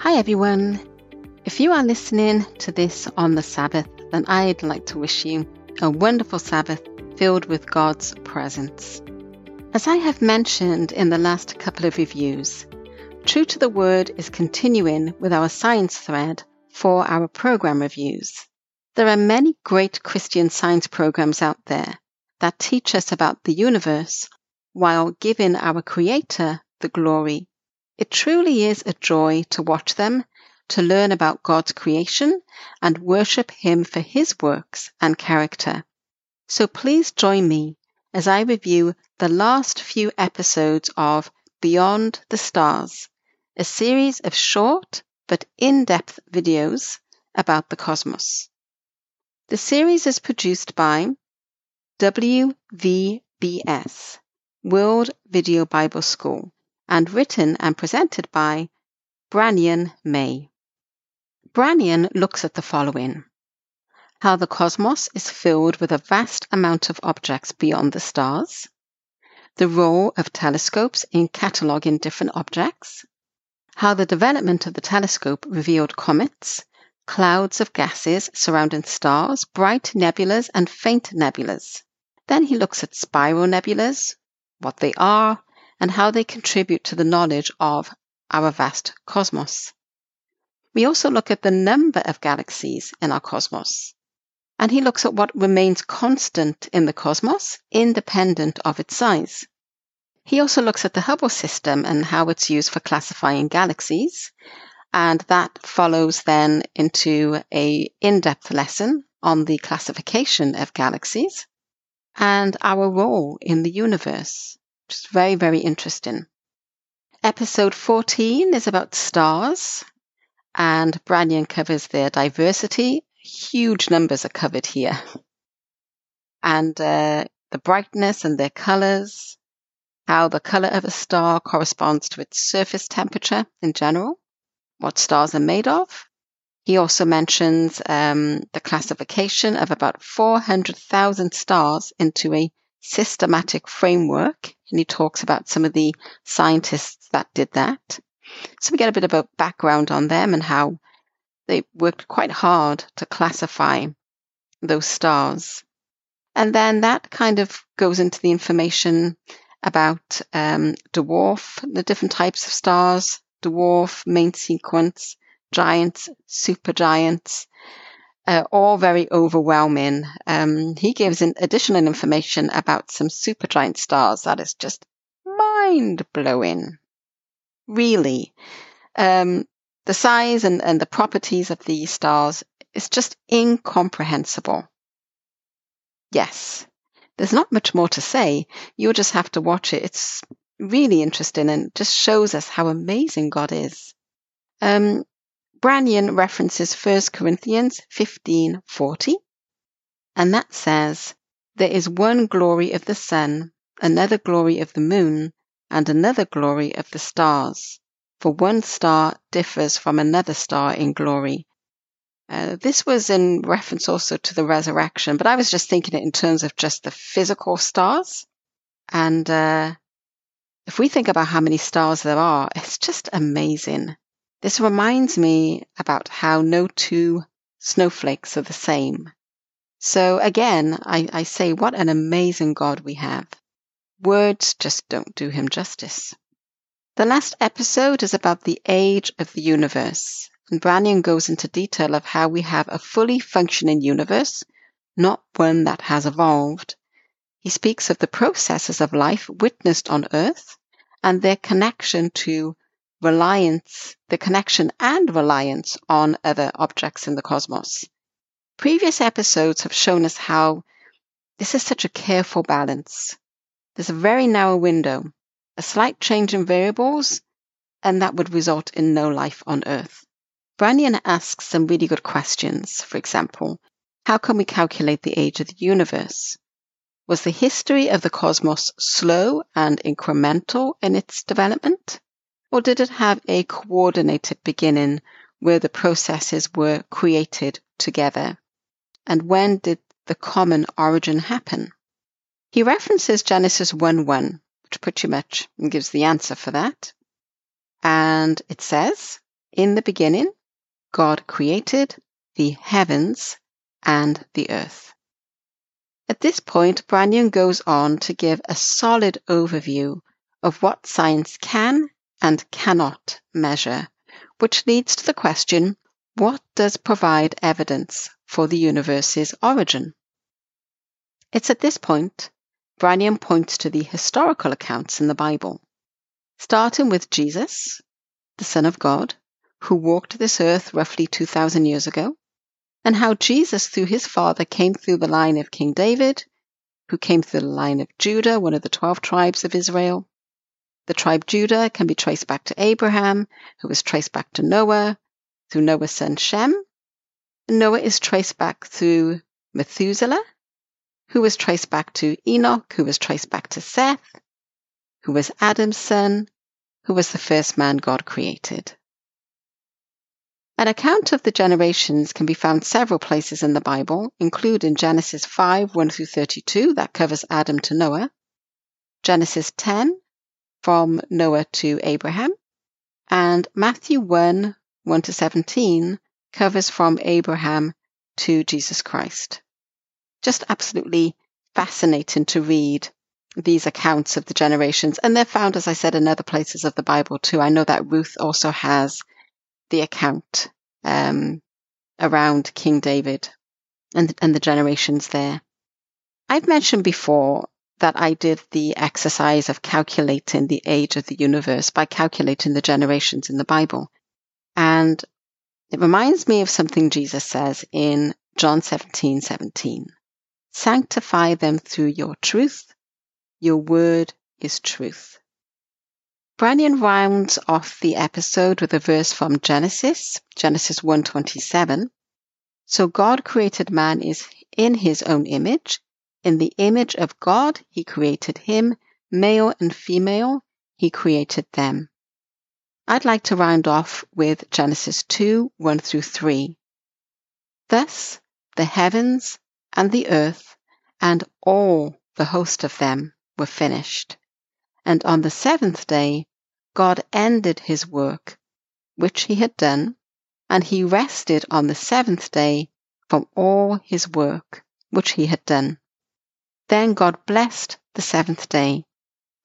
Hi, everyone. If you are listening to this on the Sabbath, then I'd like to wish you a wonderful Sabbath filled with God's presence. As I have mentioned in the last couple of reviews, True to the Word is continuing with our science thread for our program reviews. There are many great Christian science programs out there that teach us about the universe while giving our Creator the glory it truly is a joy to watch them, to learn about God's creation, and worship Him for His works and character. So please join me as I review the last few episodes of Beyond the Stars, a series of short but in depth videos about the cosmos. The series is produced by WVBS, World Video Bible School and written and presented by Branyon May. Branyan looks at the following how the cosmos is filled with a vast amount of objects beyond the stars, the role of telescopes in cataloging different objects, how the development of the telescope revealed comets, clouds of gases surrounding stars, bright nebulas, and faint nebulas. Then he looks at spiral nebulas, what they are, and how they contribute to the knowledge of our vast cosmos. We also look at the number of galaxies in our cosmos. And he looks at what remains constant in the cosmos, independent of its size. He also looks at the Hubble system and how it's used for classifying galaxies. And that follows then into a in-depth lesson on the classification of galaxies and our role in the universe which is very, very interesting. Episode 14 is about stars, and Branyon covers their diversity. Huge numbers are covered here. And uh, the brightness and their colors, how the color of a star corresponds to its surface temperature in general, what stars are made of. He also mentions um, the classification of about 400,000 stars into a systematic framework. And he talks about some of the scientists that did that. So we get a bit of a background on them and how they worked quite hard to classify those stars. And then that kind of goes into the information about um, dwarf, the different types of stars, dwarf, main sequence, giants, supergiants, uh, all very overwhelming. Um, he gives in additional information about some supergiant stars that is just mind blowing. Really. Um, the size and, and the properties of these stars is just incomprehensible. Yes, there's not much more to say. You'll just have to watch it. It's really interesting and just shows us how amazing God is. Um, Branyon references 1 Corinthians 15:40, and that says, "There is one glory of the sun, another glory of the moon, and another glory of the stars, for one star differs from another star in glory." Uh, this was in reference also to the resurrection, but I was just thinking it in terms of just the physical stars. And uh, if we think about how many stars there are, it's just amazing. This reminds me about how no two snowflakes are the same. So again, I, I say, what an amazing God we have. Words just don't do him justice. The last episode is about the age of the universe, and Branyon goes into detail of how we have a fully functioning universe, not one that has evolved. He speaks of the processes of life witnessed on Earth and their connection to reliance, the connection and reliance on other objects in the cosmos. Previous episodes have shown us how this is such a careful balance. There's a very narrow window, a slight change in variables, and that would result in no life on Earth. Branyon asks some really good questions. For example, how can we calculate the age of the universe? Was the history of the cosmos slow and incremental in its development? Or did it have a coordinated beginning where the processes were created together? And when did the common origin happen? He references Genesis 1 1, which pretty much gives the answer for that. And it says, In the beginning, God created the heavens and the earth. At this point, Branyon goes on to give a solid overview of what science can and cannot measure, which leads to the question what does provide evidence for the universe's origin? It's at this point Branyon points to the historical accounts in the Bible, starting with Jesus, the Son of God, who walked this earth roughly 2,000 years ago, and how Jesus, through his father, came through the line of King David, who came through the line of Judah, one of the 12 tribes of Israel. The tribe Judah can be traced back to Abraham, who was traced back to Noah, through Noah's son Shem. Noah is traced back through Methuselah, who was traced back to Enoch, who was traced back to Seth, who was Adam's son, who was the first man God created. An account of the generations can be found several places in the Bible, including Genesis 5 1 through 32, that covers Adam to Noah, Genesis 10 from Noah to Abraham, and Matthew 1 1 to 17 covers from Abraham to Jesus Christ. Just absolutely fascinating to read these accounts of the generations, and they're found, as I said, in other places of the Bible too. I know that Ruth also has the account um, around King David and, and the generations there. I've mentioned before that I did the exercise of calculating the age of the universe by calculating the generations in the Bible. And it reminds me of something Jesus says in John 17 17. Sanctify them through your truth. Your word is truth. Branyon rounds off the episode with a verse from Genesis, Genesis 1:27. So God created man is in his own image, in the image of God he created him, male and female he created them. I'd like to round off with Genesis 2 1 through 3. Thus the heavens and the earth and all the host of them were finished. And on the seventh day, God ended his work, which he had done, and he rested on the seventh day from all his work, which he had done. Then God blessed the seventh day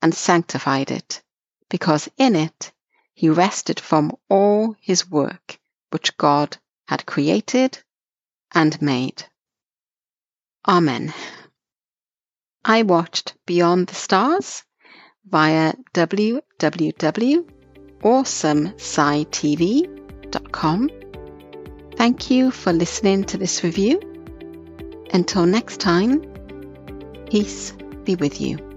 and sanctified it, because in it he rested from all his work, which God had created and made. Amen. I watched Beyond the Stars via www.awesomescitv.com. Thank you for listening to this review. Until next time, peace be with you.